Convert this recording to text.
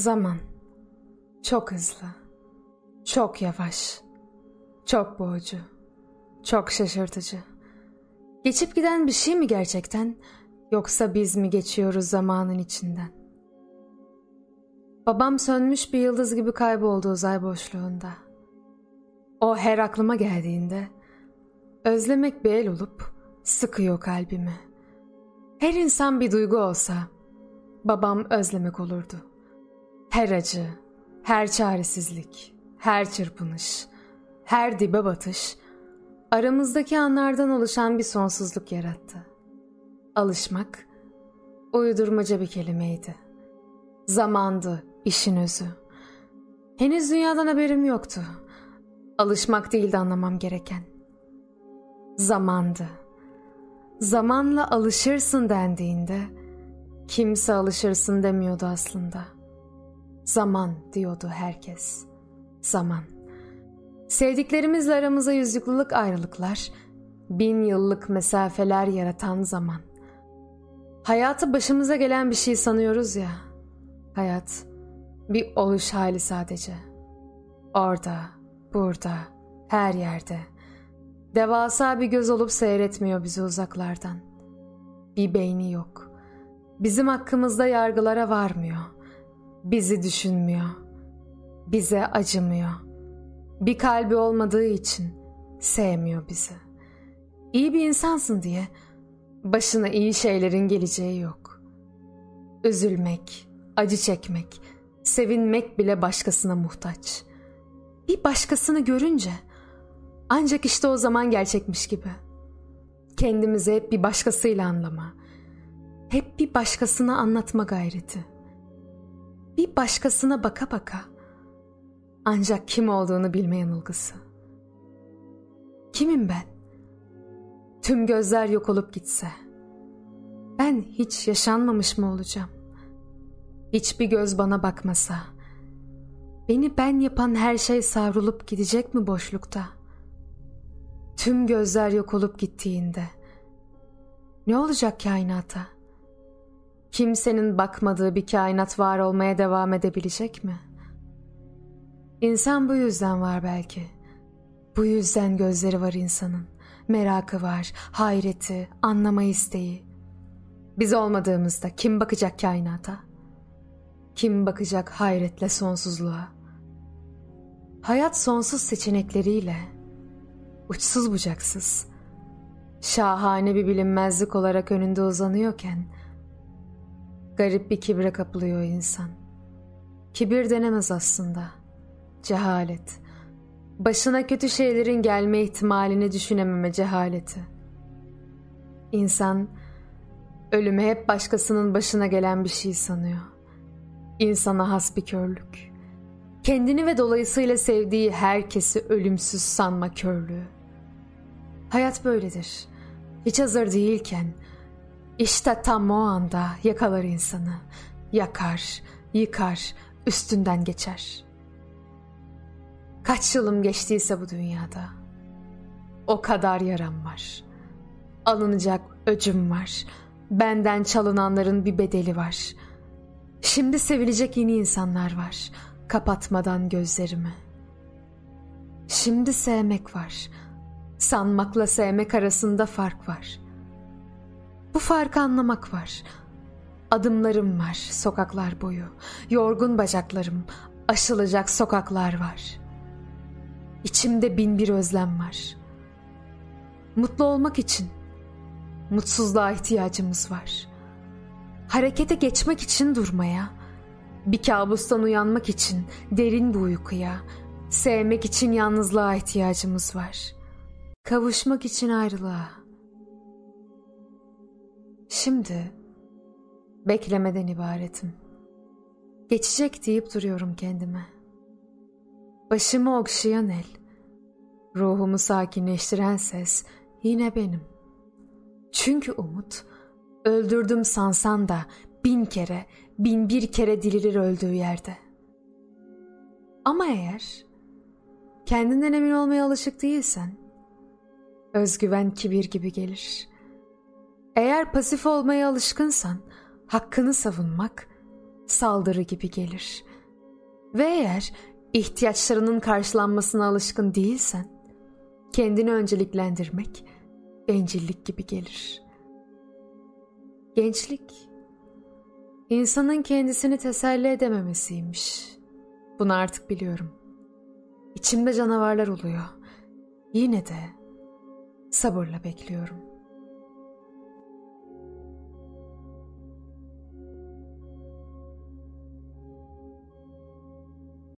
Zaman. Çok hızlı. Çok yavaş. Çok boğucu. Çok şaşırtıcı. Geçip giden bir şey mi gerçekten yoksa biz mi geçiyoruz zamanın içinden? Babam sönmüş bir yıldız gibi kayboldu uzay boşluğunda. O her aklıma geldiğinde özlemek bir el olup sıkıyor kalbimi. Her insan bir duygu olsa babam özlemek olurdu. Her acı, her çaresizlik, her çırpınış, her dibe batış aramızdaki anlardan oluşan bir sonsuzluk yarattı. Alışmak uydurmaca bir kelimeydi. Zamandı işin özü. Henüz dünyadan haberim yoktu. Alışmak değildi anlamam gereken. Zamandı. Zamanla alışırsın dendiğinde kimse alışırsın demiyordu aslında. Zaman diyordu herkes. Zaman. Sevdiklerimizle aramıza yüzüklülük ayrılıklar, bin yıllık mesafeler yaratan zaman. Hayatı başımıza gelen bir şey sanıyoruz ya. Hayat bir oluş hali sadece. Orada, burada, her yerde. Devasa bir göz olup seyretmiyor bizi uzaklardan. Bir beyni yok. Bizim hakkımızda yargılara varmıyor. Bizi düşünmüyor. Bize acımıyor. Bir kalbi olmadığı için sevmiyor bizi. İyi bir insansın diye başına iyi şeylerin geleceği yok. Üzülmek, acı çekmek, sevinmek bile başkasına muhtaç. Bir başkasını görünce ancak işte o zaman gerçekmiş gibi. Kendimizi hep bir başkasıyla anlama. Hep bir başkasına anlatma gayreti. Bir başkasına baka baka ancak kim olduğunu bilme yanılgısı. Kimim ben? Tüm gözler yok olup gitse. Ben hiç yaşanmamış mı olacağım? Hiçbir göz bana bakmasa. Beni ben yapan her şey savrulup gidecek mi boşlukta? Tüm gözler yok olup gittiğinde. Ne olacak kainata? Kimsenin bakmadığı bir kainat var olmaya devam edebilecek mi? İnsan bu yüzden var belki. Bu yüzden gözleri var insanın. Merakı var, hayreti, anlama isteği. Biz olmadığımızda kim bakacak kainata? Kim bakacak hayretle sonsuzluğa? Hayat sonsuz seçenekleriyle, uçsuz bucaksız, şahane bir bilinmezlik olarak önünde uzanıyorken, garip bir kibre kapılıyor insan. Kibir denemez aslında. Cehalet. Başına kötü şeylerin gelme ihtimalini düşünememe cehaleti. İnsan ölümü hep başkasının başına gelen bir şey sanıyor. İnsana has bir körlük. Kendini ve dolayısıyla sevdiği herkesi ölümsüz sanma körlüğü. Hayat böyledir. Hiç hazır değilken işte tam o anda yakalar insanı. Yakar, yıkar, üstünden geçer. Kaç yılım geçtiyse bu dünyada. O kadar yaram var. Alınacak öcüm var. Benden çalınanların bir bedeli var. Şimdi sevilecek yeni insanlar var. Kapatmadan gözlerimi. Şimdi sevmek var. Sanmakla sevmek arasında fark var. Bu farkı anlamak var. Adımlarım var sokaklar boyu. Yorgun bacaklarım, aşılacak sokaklar var. İçimde bin bir özlem var. Mutlu olmak için mutsuzluğa ihtiyacımız var. Harekete geçmek için durmaya, bir kabustan uyanmak için derin bir uykuya, sevmek için yalnızlığa ihtiyacımız var. Kavuşmak için ayrılığa. Şimdi beklemeden ibaretim. Geçecek deyip duruyorum kendime. Başımı okşayan el, ruhumu sakinleştiren ses yine benim. Çünkü umut, öldürdüm sansan da bin kere, bin bir kere dililir öldüğü yerde. Ama eğer kendinden emin olmaya alışık değilsen, özgüven kibir gibi gelir. Eğer pasif olmaya alışkınsan, hakkını savunmak saldırı gibi gelir.'' Ve eğer ihtiyaçlarının karşılanmasına alışkın değilsen, kendini önceliklendirmek bencillik gibi gelir. Gençlik, insanın kendisini teselli edememesiymiş. Bunu artık biliyorum. İçimde canavarlar oluyor. Yine de sabırla bekliyorum.